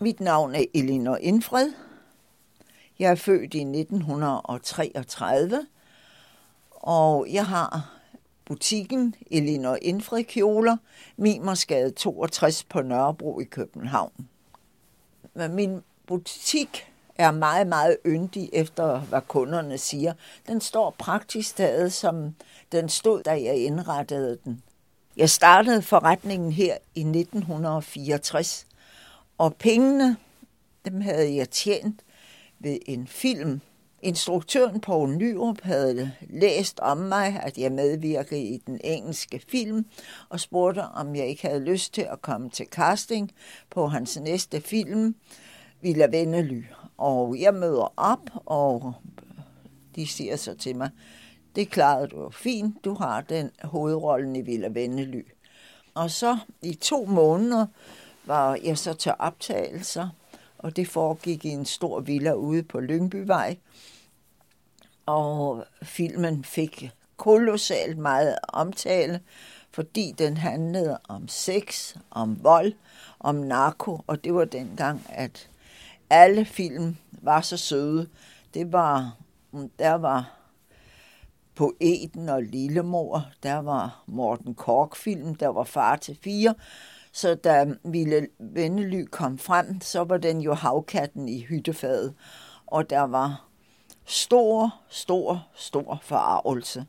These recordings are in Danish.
Mit navn er Elinor Indfred. Jeg er født i 1933, og jeg har butikken Elinor Indfred Kjoler, Mimersgade 62 på Nørrebro i København. Min butik er meget, meget yndig efter, hvad kunderne siger. Den står praktisk taget, som den stod, da jeg indrettede den. Jeg startede forretningen her i 1964, og pengene, dem havde jeg tjent ved en film. Instruktøren Poul Nyrup havde læst om mig, at jeg medvirkede i den engelske film, og spurgte, om jeg ikke havde lyst til at komme til casting på hans næste film, Villa Vennely. Og jeg møder op, og de siger så til mig, det klarede du fint, du har den hovedrollen i Villa Vennely. Og så i to måneder var jeg så til optagelser, og det foregik i en stor villa ude på Lyngbyvej. Og filmen fik kolossalt meget omtale, fordi den handlede om sex, om vold, om narko, og det var dengang, at alle film var så søde. Det var, der var Poeten og Lillemor, der var Morten Kork-film, der var Far til fire, så da Ville Vennely kom frem, så var den jo havkatten i hyttefadet, og der var stor, stor, stor forarvelse.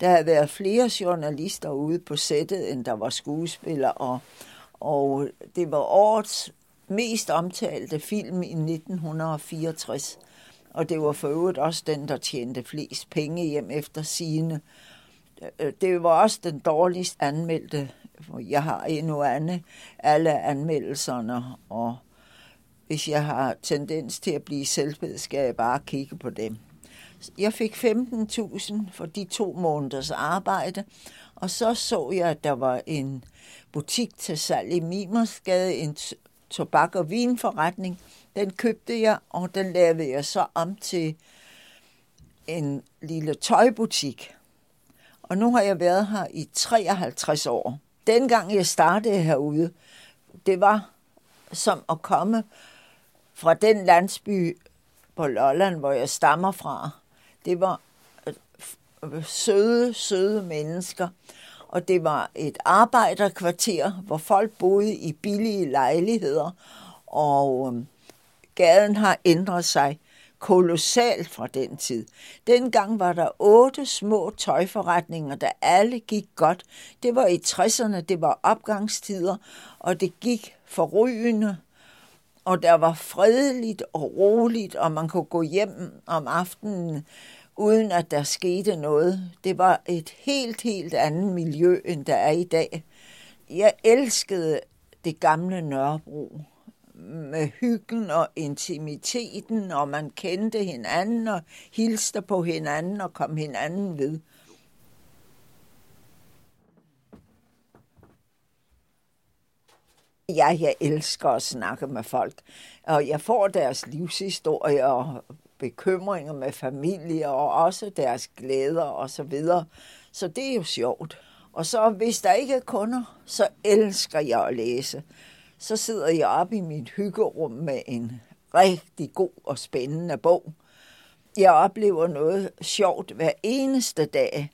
Der havde været flere journalister ude på sættet, end der var skuespillere, og, og det var årets mest omtalte film i 1964. Og det var for øvrigt også den, der tjente flest penge hjem efter sine. Øh, øh, det var også den dårligst anmeldte. Jeg har endnu andet alle anmeldelserne, og hvis jeg har tendens til at blive selvbed, skal jeg bare kigge på dem. Jeg fik 15.000 for de to måneders arbejde, og så så jeg, at der var en butik til salg i Mimersgade, en tobak- og vinforretning. Den købte jeg, og den lavede jeg så om til en lille tøjbutik. Og nu har jeg været her i 53 år. Dengang jeg startede herude, det var som at komme fra den landsby på Lolland, hvor jeg stammer fra. Det var øh, søde, søde mennesker. Og det var et arbejderkvarter, hvor folk boede i billige lejligheder. Og øh, gaden har ændret sig kolossal fra den tid. Dengang var der otte små tøjforretninger, der alle gik godt. Det var i 60'erne, det var opgangstider, og det gik forrygende og der var fredeligt og roligt, og man kunne gå hjem om aftenen, uden at der skete noget. Det var et helt, helt andet miljø, end der er i dag. Jeg elskede det gamle Nørrebro med hyggen og intimiteten, og man kendte hinanden og hilste på hinanden og kom hinanden ved. Ja, jeg elsker at snakke med folk, og jeg får deres livshistorie og bekymringer med familie, og også deres glæder og så videre. Så det er jo sjovt. Og så hvis der ikke er kunder, så elsker jeg at læse. Så sidder jeg op i mit hyggerum med en rigtig god og spændende bog. Jeg oplever noget sjovt hver eneste dag.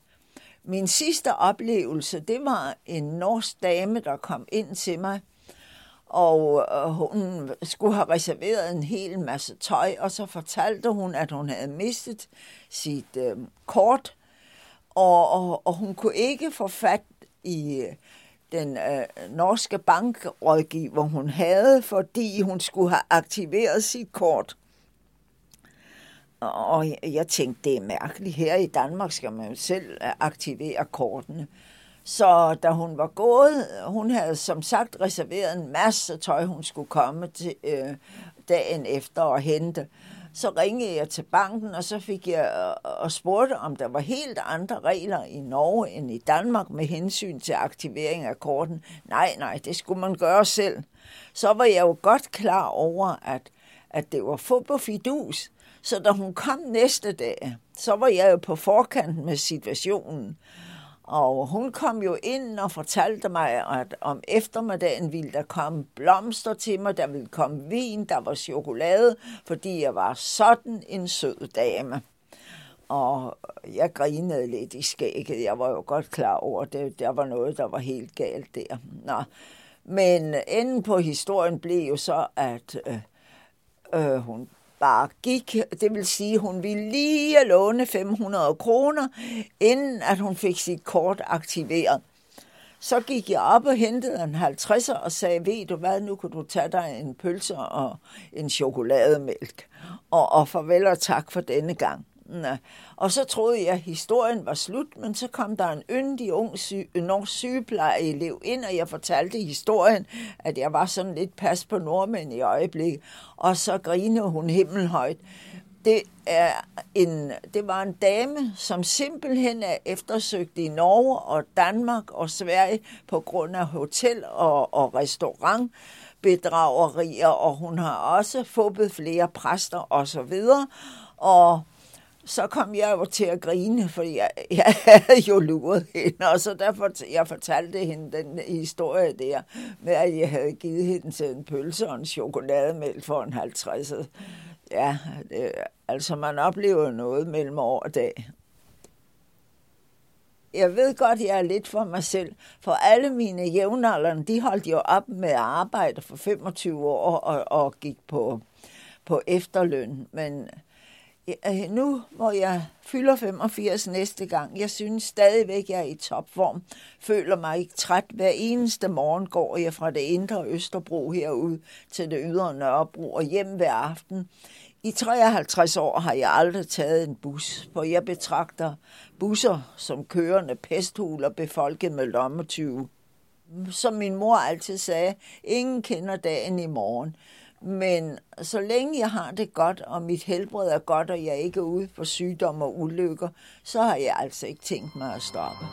Min sidste oplevelse, det var en norsk dame, der kom ind til mig og øh, hun skulle have reserveret en hel masse tøj, og så fortalte hun, at hun havde mistet sit øh, kort, og, og, og hun kunne ikke få fat i øh, den øh, norske bankrådgiver, hun havde, fordi hun skulle have aktiveret sit kort. Og jeg tænkte, det er mærkeligt. Her i Danmark skal man jo selv øh, aktivere kortene. Så da hun var gået, hun havde som sagt reserveret en masse tøj, hun skulle komme til øh, dagen efter og hente. Så ringede jeg til banken, og så fik jeg og spurgte, om der var helt andre regler i Norge end i Danmark med hensyn til aktivering af korten. Nej, nej, det skulle man gøre selv. Så var jeg jo godt klar over, at, at det var få på fidus. Så da hun kom næste dag, så var jeg jo på forkanten med situationen. Og hun kom jo ind og fortalte mig, at om eftermiddagen ville der komme blomster til mig, der ville komme vin, der var chokolade, fordi jeg var sådan en sød dame. Og jeg grinede lidt i skægget. Jeg var jo godt klar over, at det, der var noget, der var helt galt der. Nå. Men enden på historien blev jo så, at øh, øh, hun bare gik. Det vil sige, hun ville lige låne 500 kroner, inden at hun fik sit kort aktiveret. Så gik jeg op og hentede en 50'er og sagde, ved du hvad, nu kan du tage dig en pølse og en chokolademælk. Og, og farvel og tak for denne gang. Og så troede jeg, at historien var slut, men så kom der en yndig ung sy- norsk sygeplejeelev ind, og jeg fortalte historien, at jeg var sådan lidt pas på nordmænd i øjeblikket. Og så grinede hun himmelhøjt. Det, er en, det var en dame, som simpelthen er eftersøgt i Norge og Danmark og Sverige på grund af hotel og, og restaurant bedragerier, og hun har også fået flere præster og så videre. Og så kom jeg jo til at grine, for jeg, jeg havde jo luret hende, og så derfor jeg fortalte hende den historie der, med at jeg havde givet hende til en pølse og en chokolademælk for en 50. Ja, det, altså man oplever noget mellem år og dag. Jeg ved godt, jeg er lidt for mig selv, for alle mine jævnaldrende, de holdt jo op med at arbejde for 25 år og, og gik på, på efterløn, men Øh, nu, hvor jeg fylder 85 næste gang, jeg synes stadigvæk, jeg er i topform. Føler mig ikke træt. Hver eneste morgen går jeg fra det indre Østerbro herud til det ydre Nørrebro og hjem hver aften. I 53 år har jeg aldrig taget en bus, for jeg betragter busser som kørende pesthuler befolket med lommetyve. Som min mor altid sagde, ingen kender dagen i morgen. Men så længe jeg har det godt, og mit helbred er godt, og jeg ikke er ude for sygdom og ulykker, så har jeg altså ikke tænkt mig at stoppe.